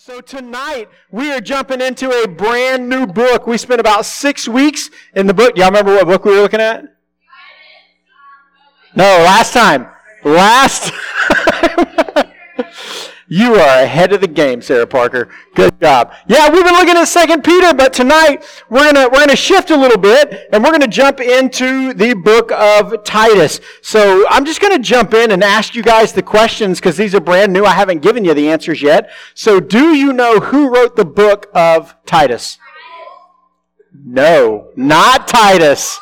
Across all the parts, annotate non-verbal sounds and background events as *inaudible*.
So tonight we are jumping into a brand new book. We spent about six weeks in the book. Y'all remember what book we were looking at? No, last time. Last. *laughs* You are ahead of the game, Sarah Parker. Good job. Yeah, we've been looking at Second Peter, but tonight we're gonna we're gonna shift a little bit, and we're gonna jump into the book of Titus. So I'm just gonna jump in and ask you guys the questions because these are brand new. I haven't given you the answers yet. So do you know who wrote the book of Titus? No, not Titus.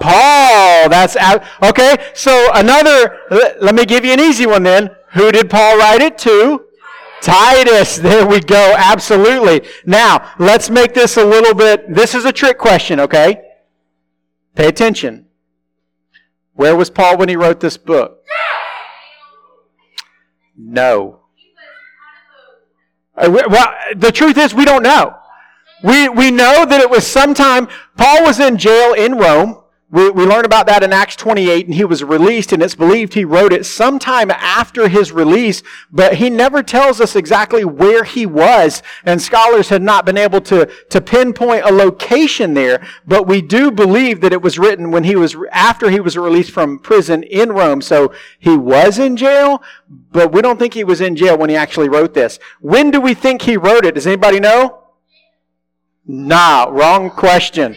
Paul. That's out. Okay. So another. Let me give you an easy one then. Who did Paul write it to? Titus. There we go. Absolutely. Now, let's make this a little bit, this is a trick question, okay? Pay attention. Where was Paul when he wrote this book? No. Uh, well, the truth is, we don't know. We, we know that it was sometime, Paul was in jail in Rome. We, we learn about that in Acts 28, and he was released, and it's believed he wrote it sometime after his release, but he never tells us exactly where he was, and scholars had not been able to, to pinpoint a location there, but we do believe that it was written when he was, after he was released from prison in Rome, so he was in jail, but we don't think he was in jail when he actually wrote this. When do we think he wrote it? Does anybody know? Nah, wrong question.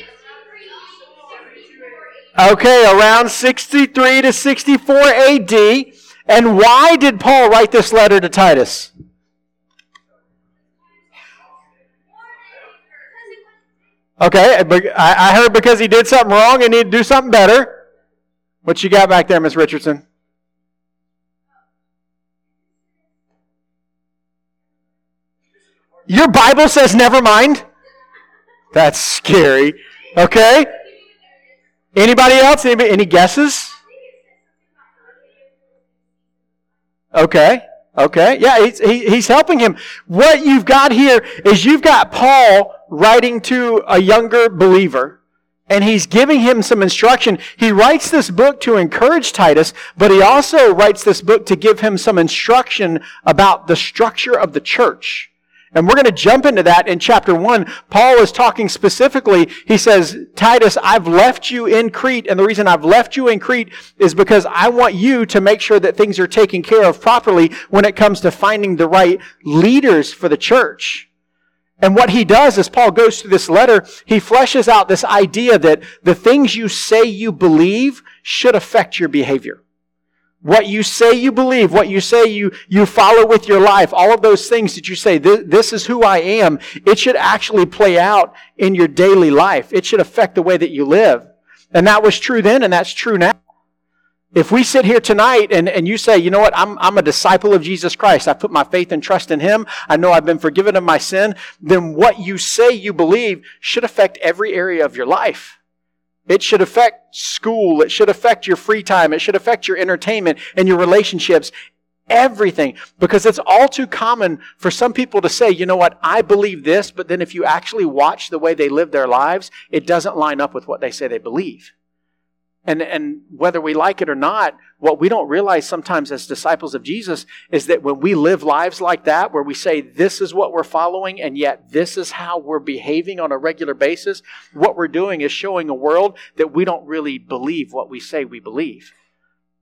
Okay, around 63 to 64 AD. And why did Paul write this letter to Titus? Okay, I heard because he did something wrong and to do something better. What you got back there, Miss Richardson? Your Bible says never mind. That's scary. Okay? Anybody else? Anybody, any guesses? Okay. Okay. Yeah, he's, he, he's helping him. What you've got here is you've got Paul writing to a younger believer and he's giving him some instruction. He writes this book to encourage Titus, but he also writes this book to give him some instruction about the structure of the church. And we're going to jump into that in chapter 1. Paul is talking specifically. He says, Titus, I've left you in Crete. And the reason I've left you in Crete is because I want you to make sure that things are taken care of properly when it comes to finding the right leaders for the church. And what he does as Paul goes through this letter, he fleshes out this idea that the things you say you believe should affect your behavior. What you say you believe, what you say you, you follow with your life, all of those things that you say, this, this is who I am, it should actually play out in your daily life. It should affect the way that you live. And that was true then, and that's true now. If we sit here tonight and, and you say, you know what, I'm, I'm a disciple of Jesus Christ, I put my faith and trust in Him, I know I've been forgiven of my sin, then what you say you believe should affect every area of your life. It should affect school. It should affect your free time. It should affect your entertainment and your relationships. Everything. Because it's all too common for some people to say, you know what, I believe this, but then if you actually watch the way they live their lives, it doesn't line up with what they say they believe. And, and whether we like it or not, what we don't realize sometimes as disciples of Jesus is that when we live lives like that, where we say this is what we're following and yet this is how we're behaving on a regular basis, what we're doing is showing a world that we don't really believe what we say we believe.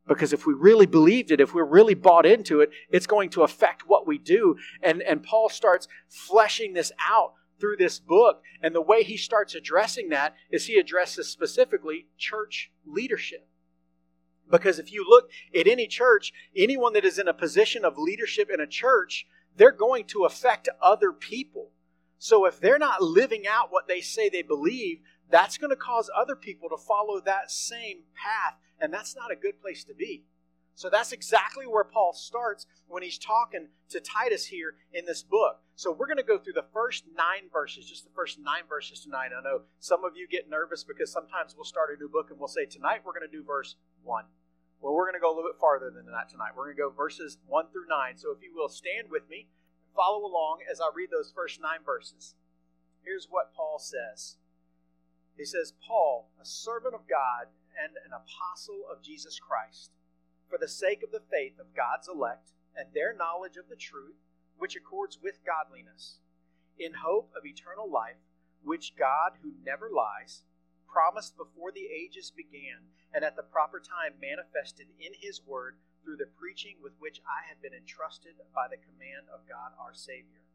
Because if we really believed it, if we're really bought into it, it's going to affect what we do. And, and Paul starts fleshing this out through this book. And the way he starts addressing that is he addresses specifically church leadership. Because if you look at any church, anyone that is in a position of leadership in a church, they're going to affect other people. So if they're not living out what they say they believe, that's going to cause other people to follow that same path. And that's not a good place to be. So that's exactly where Paul starts when he's talking to Titus here in this book. So we're going to go through the first nine verses, just the first nine verses tonight. I know some of you get nervous because sometimes we'll start a new book and we'll say, tonight we're going to do verse one. Well, we're going to go a little bit farther than that tonight. We're going to go verses one through nine. So if you will stand with me, and follow along as I read those first nine verses. Here's what Paul says. He says, Paul, a servant of God and an apostle of Jesus Christ for the sake of the faith of God's elect and their knowledge of the truth, which accords with godliness, in hope of eternal life, which God, who never lies, promised before the ages began, and at the proper time manifested in his word through the preaching with which I have been entrusted by the command of God our Savior.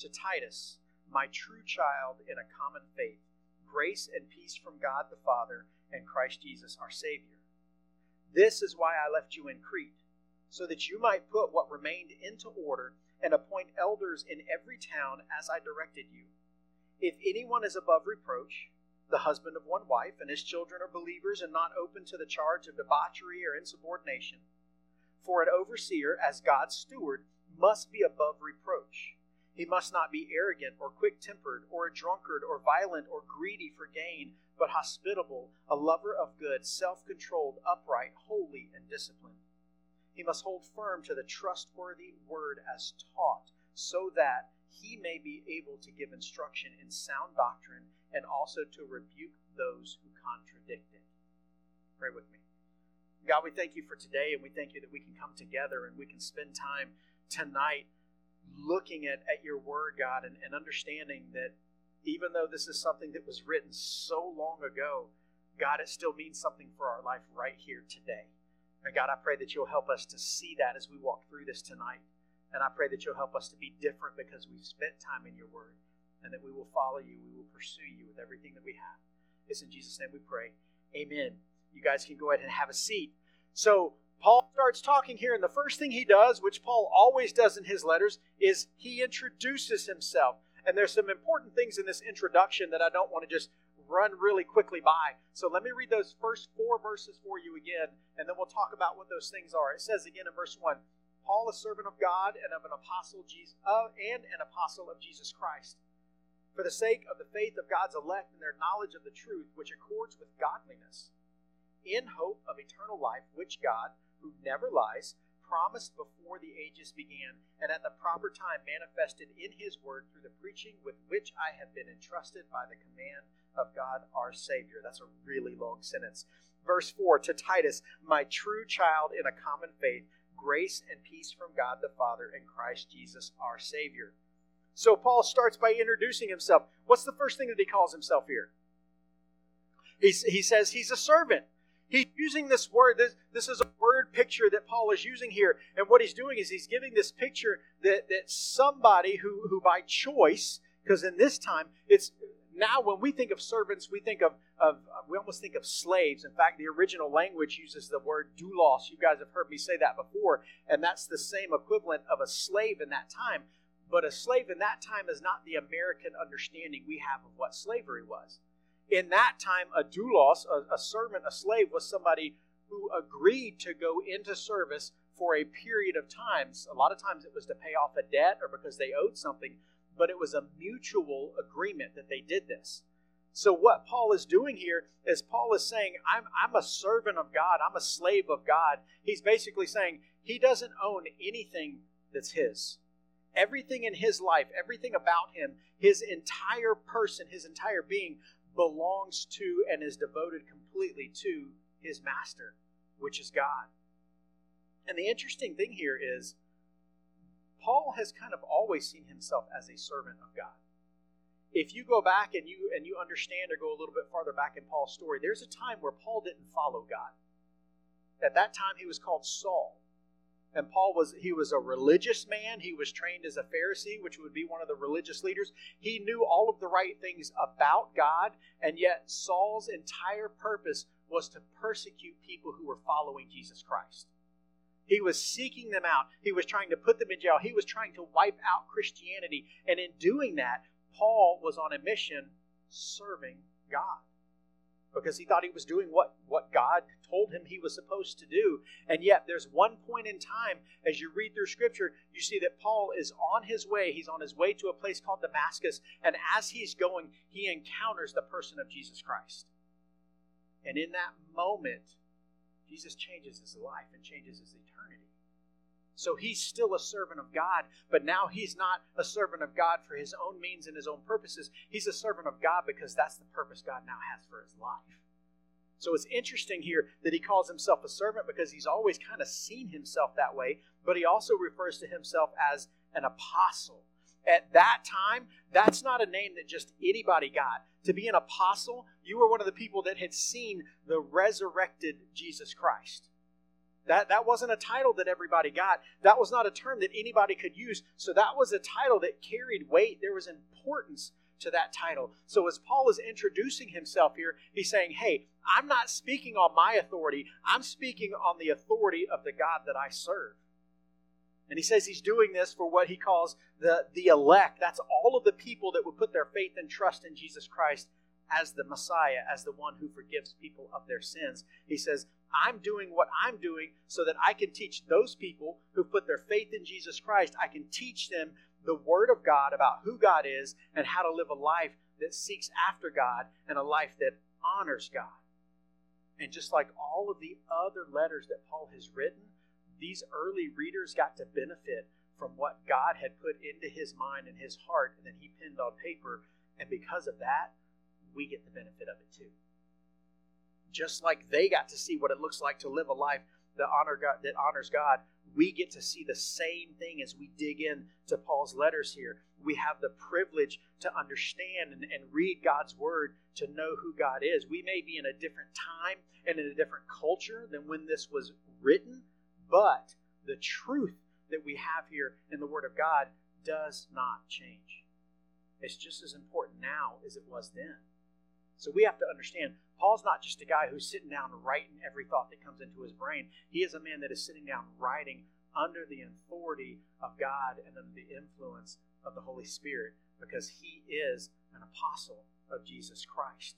To Titus, my true child in a common faith, grace and peace from God the Father and Christ Jesus our Savior. This is why I left you in Crete, so that you might put what remained into order and appoint elders in every town as I directed you. If anyone is above reproach, the husband of one wife, and his children are believers and not open to the charge of debauchery or insubordination, for an overseer, as God's steward, must be above reproach. He must not be arrogant or quick tempered or a drunkard or violent or greedy for gain, but hospitable, a lover of good, self controlled, upright, holy, and disciplined. He must hold firm to the trustworthy word as taught, so that he may be able to give instruction in sound doctrine and also to rebuke those who contradict it. Pray with me. God, we thank you for today, and we thank you that we can come together and we can spend time tonight looking at, at your word, God, and, and understanding that even though this is something that was written so long ago, God, it still means something for our life right here today. And God, I pray that you'll help us to see that as we walk through this tonight. And I pray that you'll help us to be different because we've spent time in your word and that we will follow you. We will pursue you with everything that we have. It's in Jesus' name we pray. Amen. You guys can go ahead and have a seat. So, Paul starts talking here, and the first thing he does, which Paul always does in his letters, is he introduces himself. And there's some important things in this introduction that I don't want to just run really quickly by. So let me read those first four verses for you again, and then we'll talk about what those things are. It says again in verse 1 Paul, a servant of God and of an apostle Jesus, uh, and an apostle of Jesus Christ, for the sake of the faith of God's elect and their knowledge of the truth, which accords with godliness, in hope of eternal life, which God, who never lies, promised before the ages began, and at the proper time manifested in his word through the preaching with which I have been entrusted by the command of God our Savior. That's a really long sentence. Verse 4 To Titus, my true child in a common faith, grace and peace from God the Father and Christ Jesus our Savior. So Paul starts by introducing himself. What's the first thing that he calls himself here? He's, he says he's a servant. He's using this word. This, this is a word picture that Paul is using here. And what he's doing is he's giving this picture that, that somebody who, who by choice, because in this time, it's now when we think of servants, we think of, of we almost think of slaves. In fact, the original language uses the word doulos. You guys have heard me say that before, and that's the same equivalent of a slave in that time. But a slave in that time is not the American understanding we have of what slavery was. In that time, a doulos, a, a servant, a slave, was somebody who agreed to go into service for a period of times. A lot of times it was to pay off a debt or because they owed something, but it was a mutual agreement that they did this. So, what Paul is doing here is Paul is saying, I'm, I'm a servant of God, I'm a slave of God. He's basically saying he doesn't own anything that's his. Everything in his life, everything about him, his entire person, his entire being belongs to and is devoted completely to his master, which is God. And the interesting thing here is Paul has kind of always seen himself as a servant of God. If you go back and you and you understand or go a little bit farther back in Paul's story, there's a time where Paul didn't follow God. At that time he was called Saul. And Paul was he was a religious man. He was trained as a Pharisee, which would be one of the religious leaders. He knew all of the right things about God, and yet Saul's entire purpose was to persecute people who were following Jesus Christ. He was seeking them out. He was trying to put them in jail. He was trying to wipe out Christianity. And in doing that, Paul was on a mission serving God because he thought he was doing what, what God told him he was supposed to do. And yet, there's one point in time, as you read through Scripture, you see that Paul is on his way. He's on his way to a place called Damascus. And as he's going, he encounters the person of Jesus Christ. And in that moment, Jesus changes his life and changes his eternity. So he's still a servant of God, but now he's not a servant of God for his own means and his own purposes. He's a servant of God because that's the purpose God now has for his life. So it's interesting here that he calls himself a servant because he's always kind of seen himself that way, but he also refers to himself as an apostle. At that time, that's not a name that just anybody got. To be an apostle, you were one of the people that had seen the resurrected Jesus Christ. That, that wasn't a title that everybody got. That was not a term that anybody could use. So that was a title that carried weight. There was importance to that title. So as Paul is introducing himself here, he's saying, Hey, I'm not speaking on my authority, I'm speaking on the authority of the God that I serve. And he says he's doing this for what he calls the, the elect. That's all of the people that would put their faith and trust in Jesus Christ as the Messiah, as the one who forgives people of their sins. He says, I'm doing what I'm doing so that I can teach those people who put their faith in Jesus Christ, I can teach them the Word of God about who God is and how to live a life that seeks after God and a life that honors God. And just like all of the other letters that Paul has written, these early readers got to benefit from what God had put into his mind and his heart, and then he penned on paper. And because of that, we get the benefit of it too. Just like they got to see what it looks like to live a life that honor God, that honors God, we get to see the same thing as we dig in to Paul's letters here. We have the privilege to understand and, and read God's word to know who God is. We may be in a different time and in a different culture than when this was written, but the truth that we have here in the Word of God does not change. It's just as important now as it was then. So we have to understand Paul's not just a guy who's sitting down writing every thought that comes into his brain. He is a man that is sitting down writing under the authority of God and under the influence of the Holy Spirit because he is an apostle of Jesus Christ.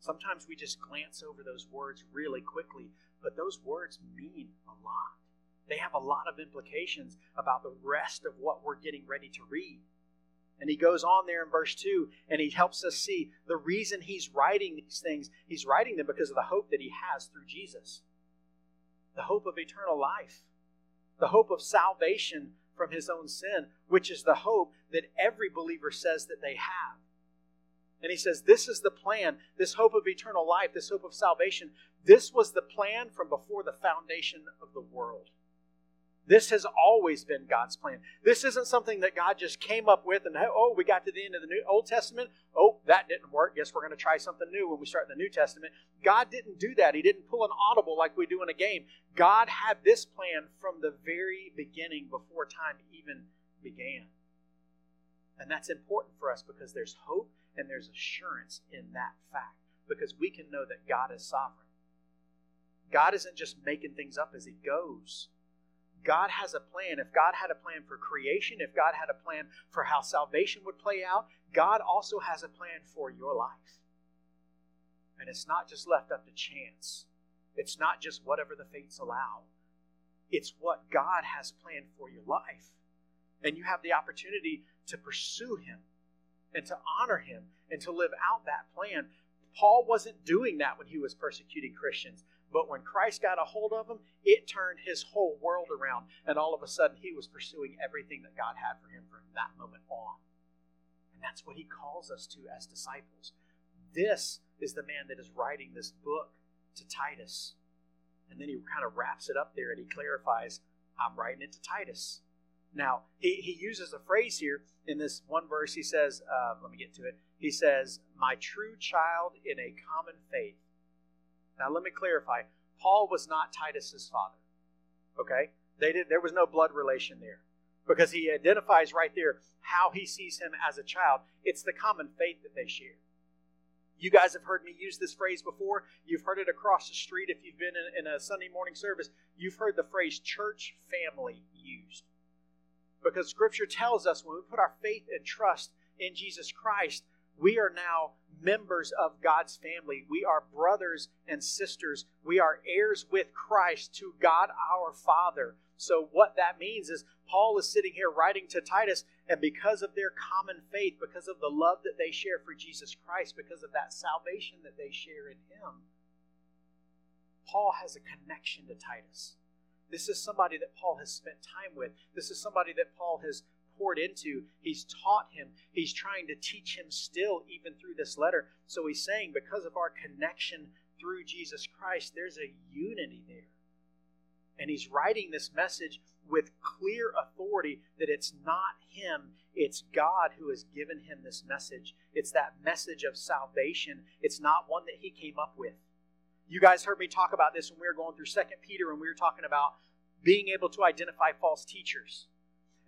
Sometimes we just glance over those words really quickly but those words mean a lot. They have a lot of implications about the rest of what we're getting ready to read. And he goes on there in verse 2 and he helps us see the reason he's writing these things. He's writing them because of the hope that he has through Jesus the hope of eternal life, the hope of salvation from his own sin, which is the hope that every believer says that they have. And he says, This is the plan, this hope of eternal life, this hope of salvation. This was the plan from before the foundation of the world. This has always been God's plan. This isn't something that God just came up with and, oh, we got to the end of the New Old Testament. Oh, that didn't work. Guess we're going to try something new when we start the New Testament. God didn't do that. He didn't pull an audible like we do in a game. God had this plan from the very beginning before time even began. And that's important for us because there's hope and there's assurance in that fact because we can know that God is sovereign. God isn't just making things up as He goes. God has a plan. If God had a plan for creation, if God had a plan for how salvation would play out, God also has a plan for your life. And it's not just left up to chance, it's not just whatever the fates allow. It's what God has planned for your life. And you have the opportunity to pursue Him and to honor him and to live out that plan. Paul wasn't doing that when he was persecuting Christians. But when Christ got a hold of him, it turned his whole world around. And all of a sudden, he was pursuing everything that God had for him from that moment on. And that's what he calls us to as disciples. This is the man that is writing this book to Titus. And then he kind of wraps it up there and he clarifies I'm writing it to Titus. Now, he, he uses a phrase here in this one verse. He says, uh, let me get to it. He says, My true child in a common faith. Now, let me clarify. Paul was not Titus's father. Okay? They did, there was no blood relation there because he identifies right there how he sees him as a child. It's the common faith that they share. You guys have heard me use this phrase before. You've heard it across the street if you've been in, in a Sunday morning service. You've heard the phrase church family used. Because Scripture tells us when we put our faith and trust in Jesus Christ, we are now members of God's family. We are brothers and sisters. We are heirs with Christ to God our Father. So, what that means is Paul is sitting here writing to Titus, and because of their common faith, because of the love that they share for Jesus Christ, because of that salvation that they share in Him, Paul has a connection to Titus. This is somebody that Paul has spent time with. This is somebody that Paul has poured into. He's taught him. He's trying to teach him still, even through this letter. So he's saying, because of our connection through Jesus Christ, there's a unity there. And he's writing this message with clear authority that it's not him, it's God who has given him this message. It's that message of salvation. It's not one that he came up with. You guys heard me talk about this when we were going through Second Peter and we were talking about being able to identify false teachers.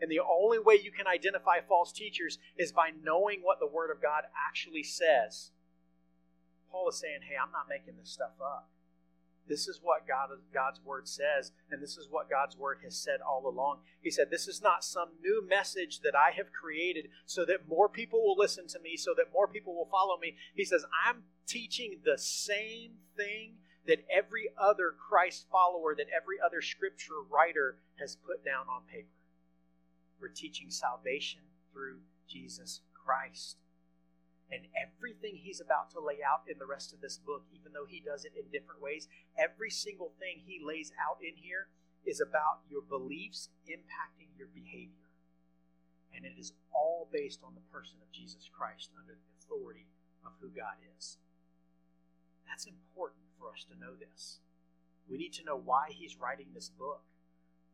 And the only way you can identify false teachers is by knowing what the Word of God actually says. Paul is saying, hey, I'm not making this stuff up. This is what God, God's Word says, and this is what God's Word has said all along. He said, This is not some new message that I have created so that more people will listen to me, so that more people will follow me. He says, I'm teaching the same thing that every other Christ follower, that every other scripture writer has put down on paper. We're teaching salvation through Jesus Christ. And everything he's about to lay out in the rest of this book, even though he does it in different ways, every single thing he lays out in here is about your beliefs impacting your behavior. And it is all based on the person of Jesus Christ under the authority of who God is. That's important for us to know this. We need to know why he's writing this book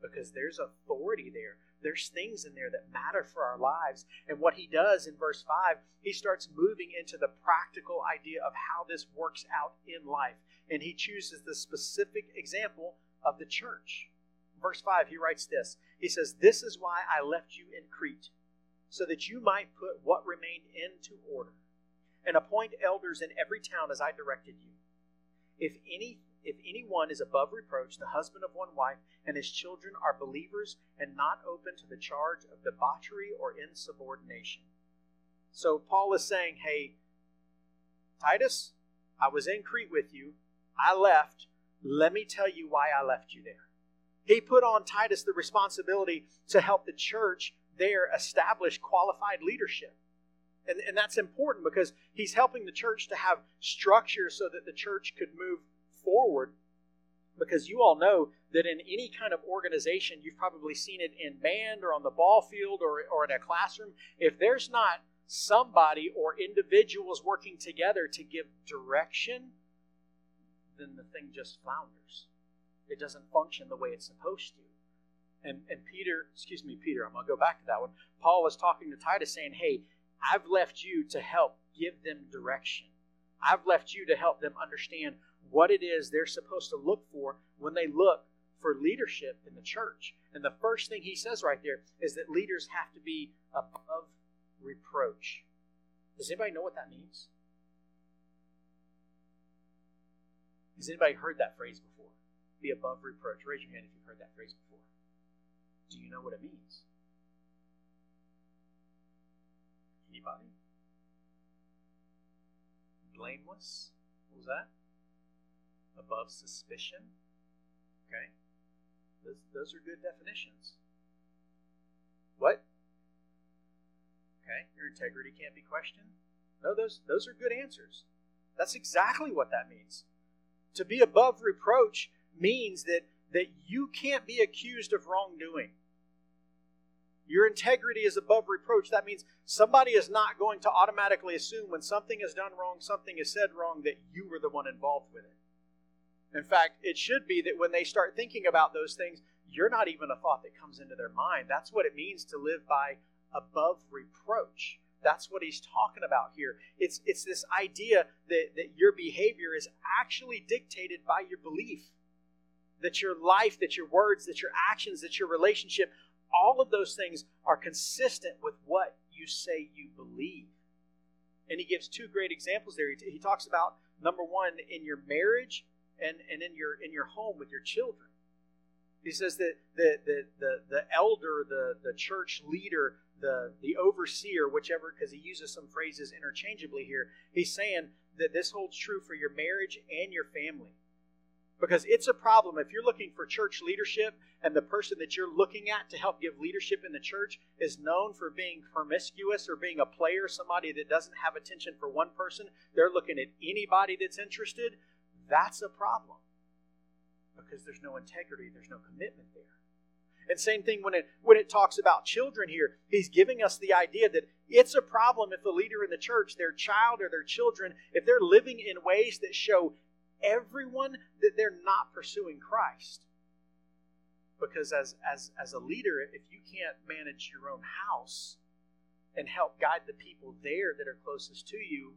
because there's authority there. There's things in there that matter for our lives. And what he does in verse 5, he starts moving into the practical idea of how this works out in life. And he chooses the specific example of the church. Verse 5, he writes this He says, This is why I left you in Crete, so that you might put what remained into order, and appoint elders in every town as I directed you. If any if anyone is above reproach, the husband of one wife, and his children are believers and not open to the charge of debauchery or insubordination. So Paul is saying, hey, Titus, I was in Crete with you. I left. Let me tell you why I left you there. He put on Titus the responsibility to help the church there establish qualified leadership. And, and that's important because he's helping the church to have structure so that the church could move forward because you all know that in any kind of organization, you've probably seen it in band or on the ball field or, or in a classroom. If there's not somebody or individuals working together to give direction, then the thing just flounders. It doesn't function the way it's supposed to. And, and Peter, excuse me, Peter, I'm going to go back to that one. Paul was talking to Titus saying, Hey, I've left you to help give them direction. I've left you to help them understand what it is they're supposed to look for when they look for leadership in the church. And the first thing he says right there is that leaders have to be above reproach. Does anybody know what that means? Has anybody heard that phrase before? Be above reproach. Raise your hand if you've heard that phrase before. Do you know what it means? Anybody? Blameless? What was that? Above suspicion. Okay? Those, those are good definitions. What? Okay, your integrity can't be questioned. No, those, those are good answers. That's exactly what that means. To be above reproach means that, that you can't be accused of wrongdoing. Your integrity is above reproach. That means somebody is not going to automatically assume when something is done wrong, something is said wrong, that you were the one involved with it. In fact, it should be that when they start thinking about those things, you're not even a thought that comes into their mind. That's what it means to live by above reproach. That's what he's talking about here. It's, it's this idea that, that your behavior is actually dictated by your belief. That your life, that your words, that your actions, that your relationship, all of those things are consistent with what you say you believe. And he gives two great examples there. He, he talks about number one, in your marriage, and, and in your in your home with your children. He says that the the the, the elder, the, the church leader, the the overseer, whichever, because he uses some phrases interchangeably here. He's saying that this holds true for your marriage and your family. Because it's a problem if you're looking for church leadership and the person that you're looking at to help give leadership in the church is known for being promiscuous or being a player, somebody that doesn't have attention for one person, they're looking at anybody that's interested. That's a problem because there's no integrity, there's no commitment there. And same thing when it when it talks about children here, he's giving us the idea that it's a problem if the leader in the church, their child or their children, if they're living in ways that show everyone that they're not pursuing Christ. Because as, as, as a leader, if you can't manage your own house and help guide the people there that are closest to you,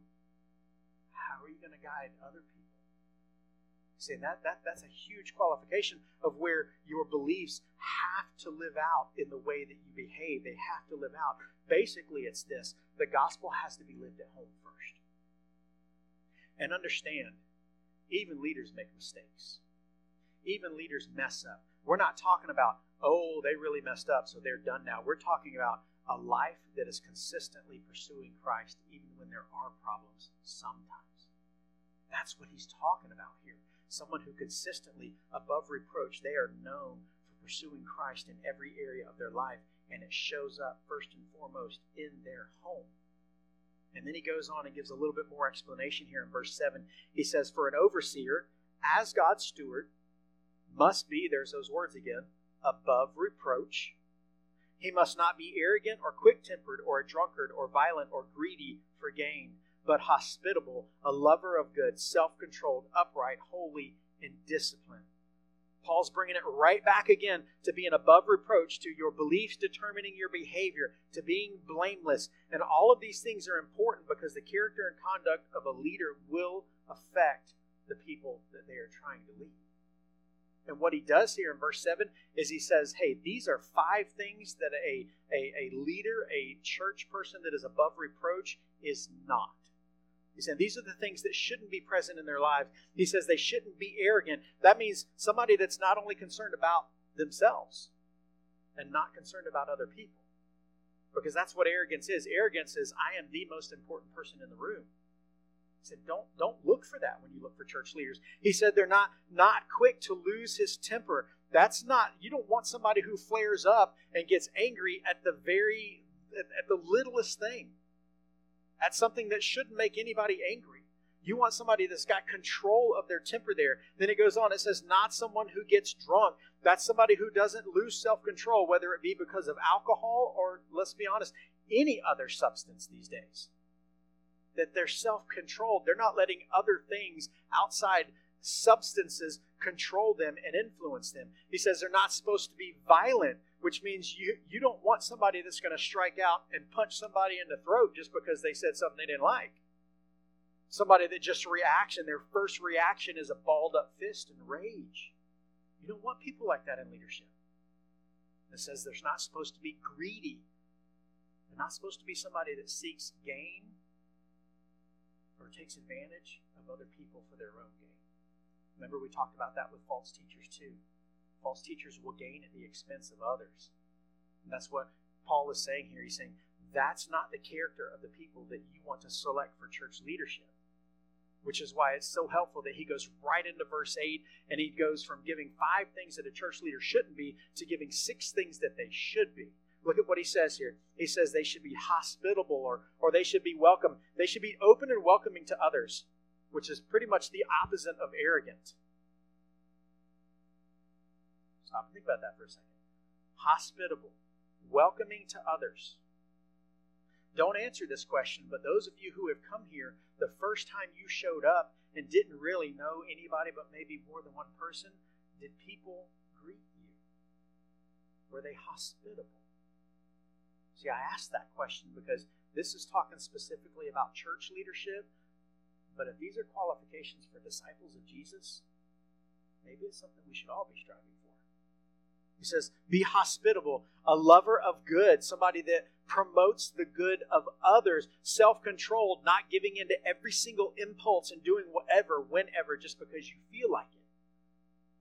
how are you going to guide other people? See, that, that, that's a huge qualification of where your beliefs have to live out in the way that you behave. They have to live out. Basically, it's this the gospel has to be lived at home first. And understand, even leaders make mistakes. Even leaders mess up. We're not talking about, oh, they really messed up, so they're done now. We're talking about a life that is consistently pursuing Christ, even when there are problems sometimes. That's what he's talking about here someone who consistently, above reproach, they are known for pursuing Christ in every area of their life, and it shows up first and foremost in their home. And then he goes on and gives a little bit more explanation here in verse 7. He says, For an overseer, as God's steward, must be, there's those words again, above reproach. He must not be arrogant or quick tempered or a drunkard or violent or greedy for gain but hospitable, a lover of good, self controlled, upright, holy, and disciplined. Paul's bringing it right back again to being above reproach, to your beliefs determining your behavior, to being blameless. And all of these things are important because the character and conduct of a leader will affect the people that they are trying to lead. And what he does here in verse 7 is he says, hey, these are five things that a, a, a leader, a church person that is above reproach is not. He said these are the things that shouldn't be present in their lives. He says they shouldn't be arrogant. That means somebody that's not only concerned about themselves and not concerned about other people. Because that's what arrogance is. Arrogance is I am the most important person in the room. He said, don't, don't look for that when you look for church leaders. He said they're not, not quick to lose his temper. That's not, you don't want somebody who flares up and gets angry at the very, at, at the littlest thing. That's something that shouldn't make anybody angry. You want somebody that's got control of their temper there. Then it goes on, it says, not someone who gets drunk. That's somebody who doesn't lose self control, whether it be because of alcohol or, let's be honest, any other substance these days. That they're self controlled. They're not letting other things outside substances control them and influence them. He says they're not supposed to be violent which means you, you don't want somebody that's going to strike out and punch somebody in the throat just because they said something they didn't like. Somebody that just reacts and their first reaction is a balled up fist and rage. You don't want people like that in leadership. It says there's not supposed to be greedy. They're not supposed to be somebody that seeks gain or takes advantage of other people for their own gain. Remember, we talked about that with false teachers too. False teachers will gain at the expense of others. And that's what Paul is saying here. He's saying that's not the character of the people that you want to select for church leadership. Which is why it's so helpful that he goes right into verse 8 and he goes from giving five things that a church leader shouldn't be to giving six things that they should be. Look at what he says here. He says they should be hospitable or, or they should be welcome. They should be open and welcoming to others, which is pretty much the opposite of arrogant. Think about that for a second. Hospitable, welcoming to others. Don't answer this question, but those of you who have come here the first time you showed up and didn't really know anybody but maybe more than one person, did people greet you? Were they hospitable? See, I asked that question because this is talking specifically about church leadership, but if these are qualifications for disciples of Jesus, maybe it's something we should all be striving for. He says, Be hospitable, a lover of good, somebody that promotes the good of others, self controlled, not giving in to every single impulse and doing whatever, whenever, just because you feel like it.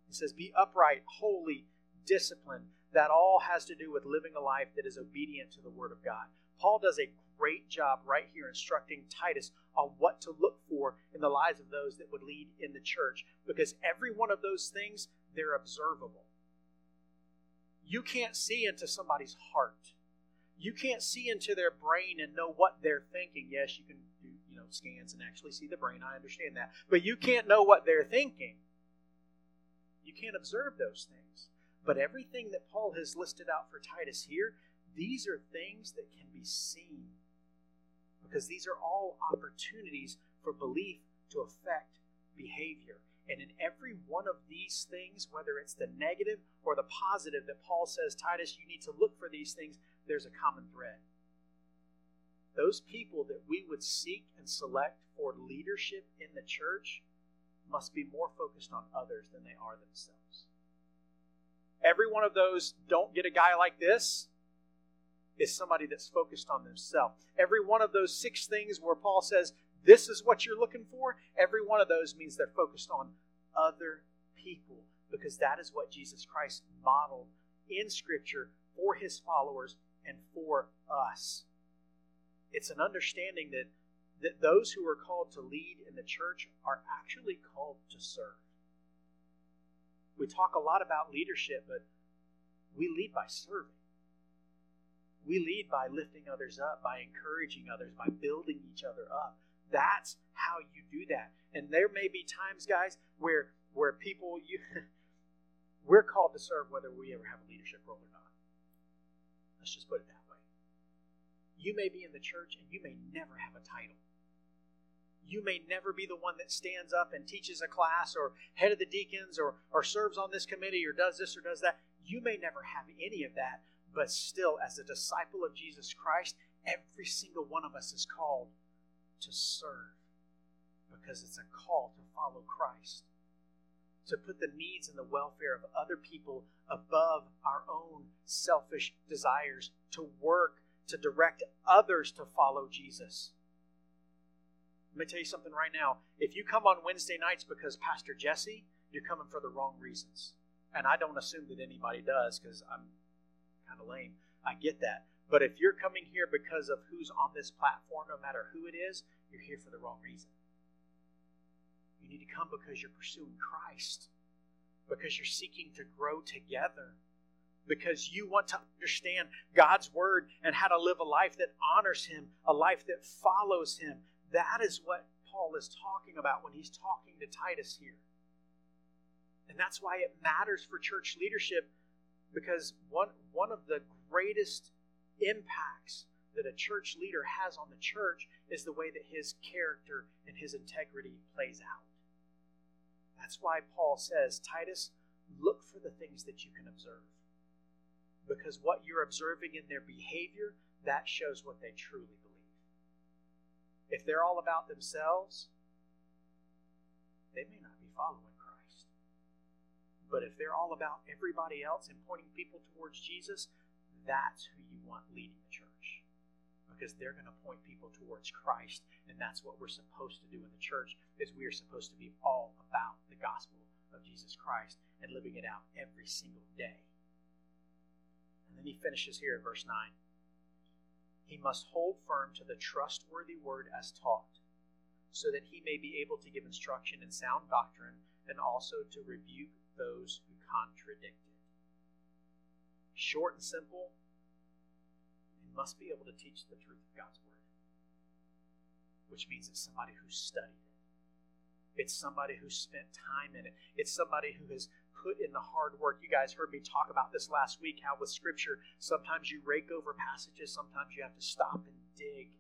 He says, Be upright, holy, disciplined. That all has to do with living a life that is obedient to the Word of God. Paul does a great job right here instructing Titus on what to look for in the lives of those that would lead in the church because every one of those things, they're observable. You can't see into somebody's heart. You can't see into their brain and know what they're thinking. Yes, you can do, you know, scans and actually see the brain. I understand that. But you can't know what they're thinking. You can't observe those things. But everything that Paul has listed out for Titus here, these are things that can be seen. Because these are all opportunities for belief to affect behavior. And in every one of these things, whether it's the negative or the positive that Paul says, Titus, you need to look for these things, there's a common thread. Those people that we would seek and select for leadership in the church must be more focused on others than they are themselves. Every one of those don't get a guy like this is somebody that's focused on themselves. Every one of those six things where Paul says, this is what you're looking for, every one of those means they're focused on other people because that is what Jesus Christ modeled in Scripture for his followers and for us. It's an understanding that, that those who are called to lead in the church are actually called to serve. We talk a lot about leadership, but we lead by serving. We lead by lifting others up, by encouraging others, by building each other up. That's how you do that. And there may be times, guys, where where people you *laughs* we're called to serve whether we ever have a leadership role or not. Let's just put it that way. You may be in the church and you may never have a title. You may never be the one that stands up and teaches a class or head of the deacons or, or serves on this committee or does this or does that. You may never have any of that, but still, as a disciple of Jesus Christ, every single one of us is called to serve because it's a call to follow Christ, to put the needs and the welfare of other people above our own selfish desires, to work to direct others to follow Jesus. Let me tell you something right now. If you come on Wednesday nights because Pastor Jesse, you're coming for the wrong reasons. And I don't assume that anybody does because I'm kind of lame. I get that. But if you're coming here because of who's on this platform, no matter who it is, you're here for the wrong reason. You need to come because you're pursuing Christ, because you're seeking to grow together, because you want to understand God's Word and how to live a life that honors Him, a life that follows Him. That is what Paul is talking about when he's talking to Titus here. And that's why it matters for church leadership because one, one of the greatest impacts that a church leader has on the church is the way that his character and his integrity plays out. That's why Paul says, Titus, look for the things that you can observe. Because what you're observing in their behavior, that shows what they truly believe. If they're all about themselves, they may not be following Christ. But if they're all about everybody else and pointing people towards Jesus, that's who you want leading the church because they're going to point people towards Christ and that's what we're supposed to do in the church is we are supposed to be all about the gospel of Jesus Christ and living it out every single day. And then he finishes here in verse 9. He must hold firm to the trustworthy word as taught, so that he may be able to give instruction in sound doctrine and also to rebuke those who contradict. Short and simple, it must be able to teach the truth of God's Word, which means it's somebody who's studied it. It's somebody who's spent time in it. It's somebody who has put in the hard work. You guys heard me talk about this last week how with Scripture, sometimes you rake over passages, sometimes you have to stop and dig.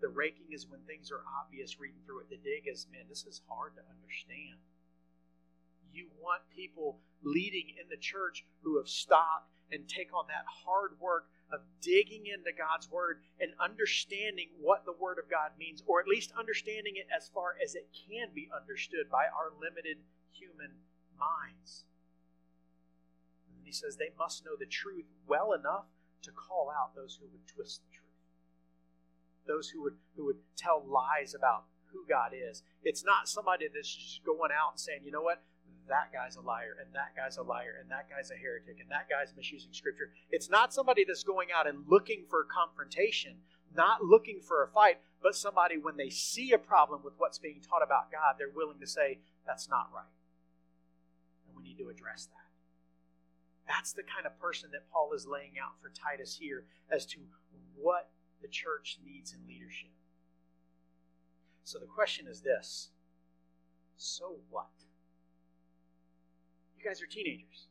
The raking is when things are obvious reading through it. The dig is, man, this is hard to understand. You want people leading in the church who have stopped and take on that hard work of digging into God's Word and understanding what the Word of God means, or at least understanding it as far as it can be understood by our limited human minds. And he says they must know the truth well enough to call out those who would twist the truth, those who would who would tell lies about who God is. It's not somebody that's just going out and saying, you know what, that guy's a liar, and that guy's a liar, and that guy's a heretic, and that guy's misusing scripture. It's not somebody that's going out and looking for confrontation, not looking for a fight, but somebody, when they see a problem with what's being taught about God, they're willing to say, that's not right. And we need to address that. That's the kind of person that Paul is laying out for Titus here as to what the church needs in leadership. So the question is this so what? Guys are teenagers.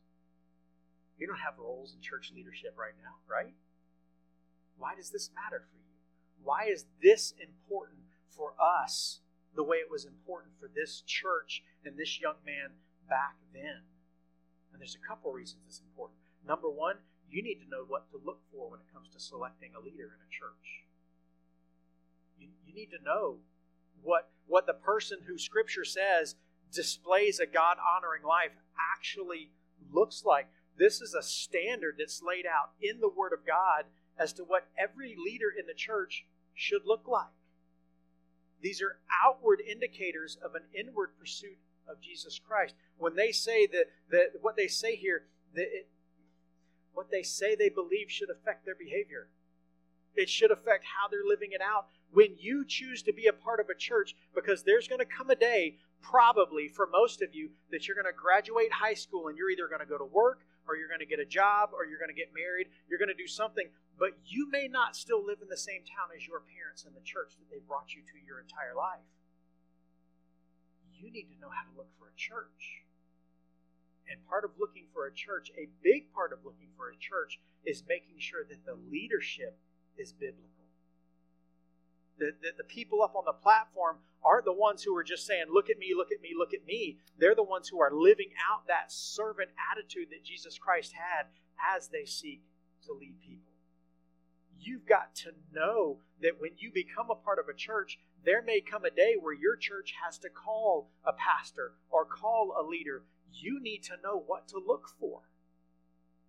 You don't have roles in church leadership right now, right? Why does this matter for you? Why is this important for us the way it was important for this church and this young man back then. And there's a couple reasons it's important. Number one, you need to know what to look for when it comes to selecting a leader in a church. You, you need to know what, what the person who Scripture says displays a God honoring life actually looks like. This is a standard that's laid out in the Word of God as to what every leader in the church should look like. These are outward indicators of an inward pursuit of Jesus Christ. When they say that, that what they say here, that it, what they say they believe should affect their behavior. It should affect how they're living it out. When you choose to be a part of a church, because there's going to come a day, probably for most of you, that you're going to graduate high school and you're either going to go to work or you're going to get a job or you're going to get married. You're going to do something, but you may not still live in the same town as your parents and the church that they brought you to your entire life you need to know how to look for a church. And part of looking for a church, a big part of looking for a church, is making sure that the leadership is biblical. That, that the people up on the platform aren't the ones who are just saying, Look at me, look at me, look at me. They're the ones who are living out that servant attitude that Jesus Christ had as they seek to lead people. You've got to know that when you become a part of a church, there may come a day where your church has to call a pastor or call a leader. You need to know what to look for.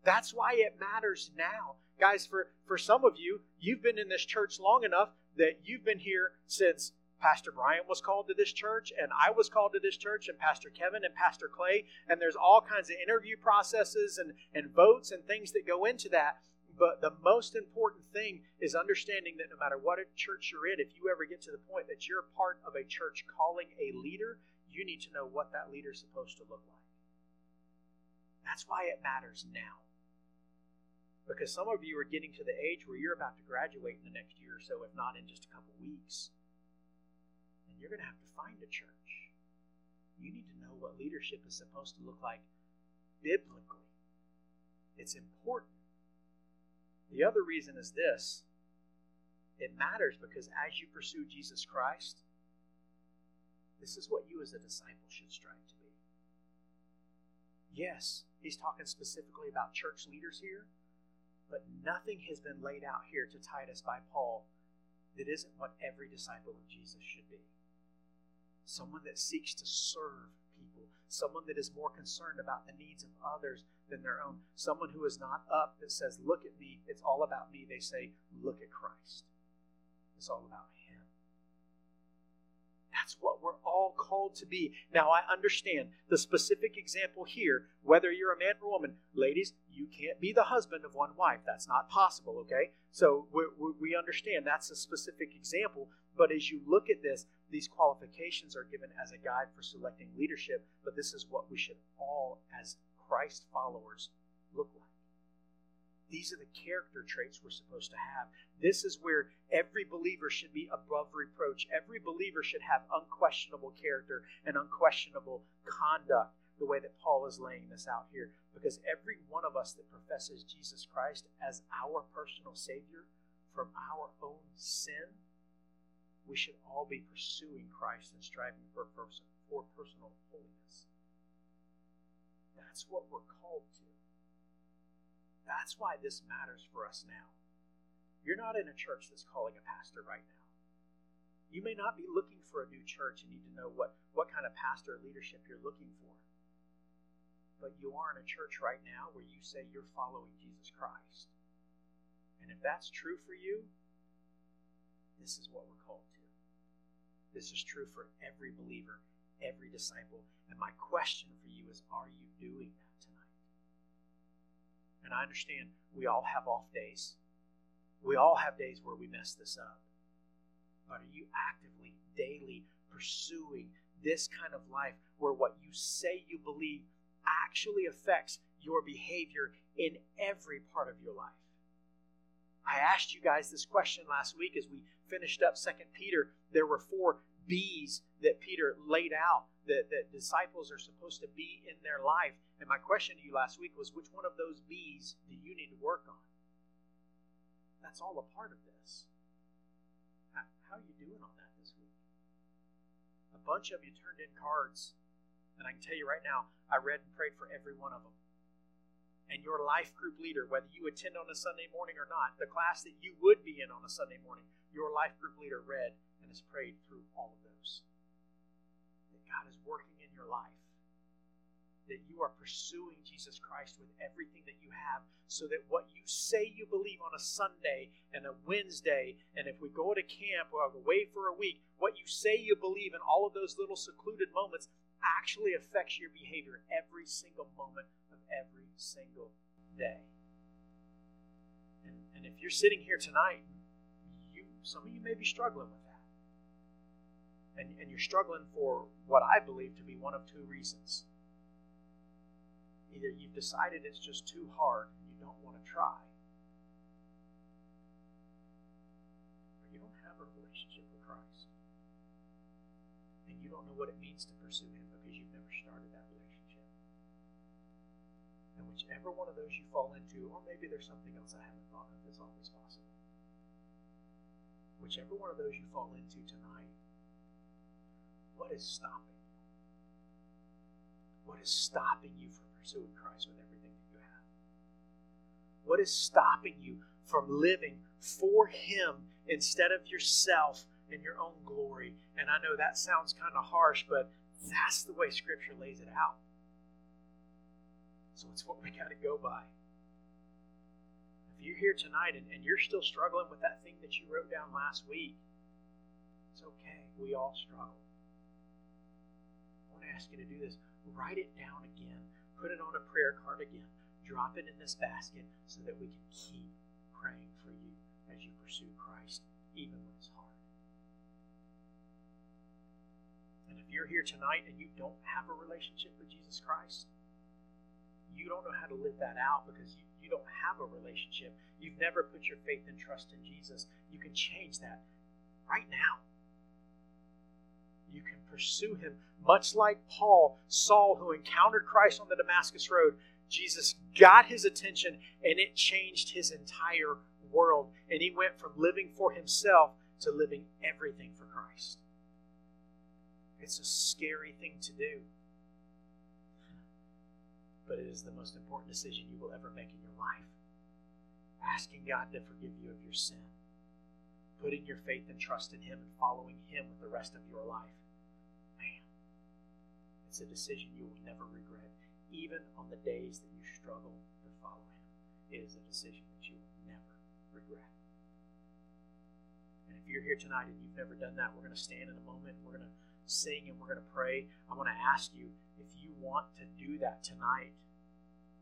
That's why it matters now. Guys, for, for some of you, you've been in this church long enough that you've been here since Pastor Brian was called to this church, and I was called to this church, and Pastor Kevin and Pastor Clay, and there's all kinds of interview processes and, and votes and things that go into that. But the most important thing is understanding that no matter what church you're in, if you ever get to the point that you're part of a church calling a leader, you need to know what that leader is supposed to look like. That's why it matters now. Because some of you are getting to the age where you're about to graduate in the next year or so, if not in just a couple weeks. And you're going to have to find a church. You need to know what leadership is supposed to look like biblically. It's important the other reason is this it matters because as you pursue Jesus Christ, this is what you as a disciple should strive to be. Yes, he's talking specifically about church leaders here, but nothing has been laid out here to Titus by Paul that isn't what every disciple of Jesus should be. Someone that seeks to serve people, someone that is more concerned about the needs of others than their own. Someone who is not up that says, Look at me, it's all about me. They say, Look at Christ. It's all about Him. That's what we're all called to be. Now, I understand the specific example here, whether you're a man or a woman. Ladies, you can't be the husband of one wife. That's not possible, okay? So we, we understand that's a specific example. But as you look at this, these qualifications are given as a guide for selecting leadership. But this is what we should all, as Christ followers look like. These are the character traits we're supposed to have. This is where every believer should be above reproach. Every believer should have unquestionable character and unquestionable conduct, the way that Paul is laying this out here. Because every one of us that professes Jesus Christ as our personal Savior from our own sin, we should all be pursuing Christ and striving for, person, for personal holiness. That's what we're called to. That's why this matters for us now. You're not in a church that's calling a pastor right now. You may not be looking for a new church and need to know what, what kind of pastor leadership you're looking for. But you are in a church right now where you say you're following Jesus Christ. And if that's true for you, this is what we're called to. This is true for every believer every disciple. And my question for you is are you doing that? And I understand we all have off days. We all have days where we mess this up. But are you actively, daily pursuing this kind of life where what you say you believe actually affects your behavior in every part of your life? I asked you guys this question last week as we finished up Second Peter. There were four B's that Peter laid out that, that disciples are supposed to be in their life. And my question to you last week was which one of those B's do you need to work on? That's all a part of this. How, how are you doing on that this week? A bunch of you turned in cards. And I can tell you right now, I read and prayed for every one of them. And your life group leader, whether you attend on a Sunday morning or not, the class that you would be in on a Sunday morning, your life group leader read and has prayed through all of those. God is working in your life that you are pursuing Jesus Christ with everything that you have, so that what you say you believe on a Sunday and a Wednesday, and if we go to camp or away for a week, what you say you believe in all of those little secluded moments actually affects your behavior every single moment of every single day. And, and if you're sitting here tonight, you some of you may be struggling with. And, and you're struggling for what I believe to be one of two reasons. Either you've decided it's just too hard and you don't want to try, or you don't have a relationship with Christ. And you don't know what it means to pursue Him because you've never started that relationship. And whichever one of those you fall into, or maybe there's something else I haven't thought of, is always possible. Whichever one of those you fall into tonight, what is stopping? What is stopping you from pursuing Christ with everything that you have? What is stopping you from living for Him instead of yourself and your own glory? And I know that sounds kind of harsh, but that's the way Scripture lays it out. So it's what we got to go by. If you're here tonight and, and you're still struggling with that thing that you wrote down last week, it's okay. We all struggle. I ask you to do this. Write it down again put it on a prayer card again, drop it in this basket so that we can keep praying for you as you pursue Christ, even when it's hard. And if you're here tonight and you don't have a relationship with Jesus Christ, you don't know how to live that out because you, you don't have a relationship. You've never put your faith and trust in Jesus. You can change that right now you can pursue him. Much like Paul, Saul, who encountered Christ on the Damascus Road, Jesus got his attention and it changed his entire world. And he went from living for himself to living everything for Christ. It's a scary thing to do. But it is the most important decision you will ever make in your life. Asking God to forgive you of your sin. Putting your faith and trust in Him and following Him with the rest of your life. It's a decision you will never regret, even on the days that you struggle to follow Him. It is a decision that you will never regret. And if you're here tonight and you've never done that, we're going to stand in a moment. We're going to sing and we're going to pray. I want to ask you if you want to do that tonight.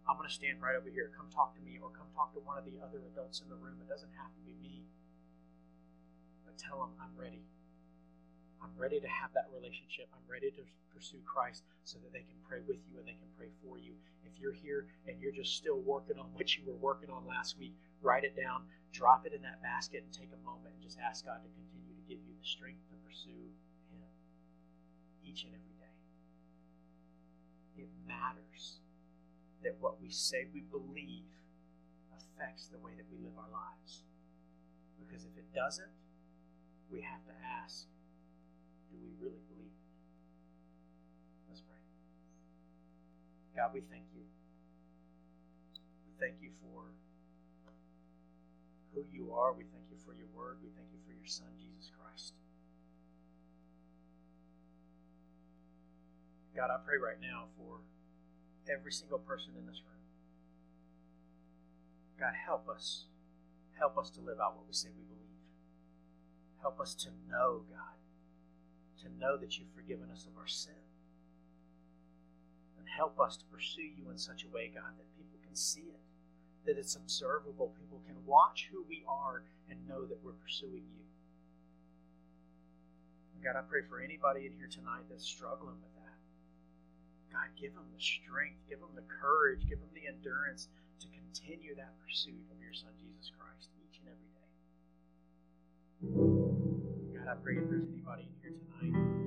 I'm going to stand right over here. Come talk to me or come talk to one of the other adults in the room. It doesn't have to be me. But tell them I'm ready. I'm ready to have that relationship. I'm ready to pursue Christ so that they can pray with you and they can pray for you. If you're here and you're just still working on what you were working on last week, write it down, drop it in that basket, and take a moment and just ask God to continue to give you the strength to pursue Him each and every day. It matters that what we say we believe affects the way that we live our lives. Because if it doesn't, we have to ask do we really believe? Let's pray. God, we thank you. We thank you for who you are. We thank you for your word. We thank you for your Son, Jesus Christ. God, I pray right now for every single person in this room. God, help us. Help us to live out what we say we believe. Help us to know, God, to know that you've forgiven us of our sin. And help us to pursue you in such a way, God, that people can see it, that it's observable. People can watch who we are and know that we're pursuing you. God, I pray for anybody in here tonight that's struggling with that. God, give them the strength, give them the courage, give them the endurance to continue that pursuit of your Son, Jesus Christ, I pray if there's anybody in here tonight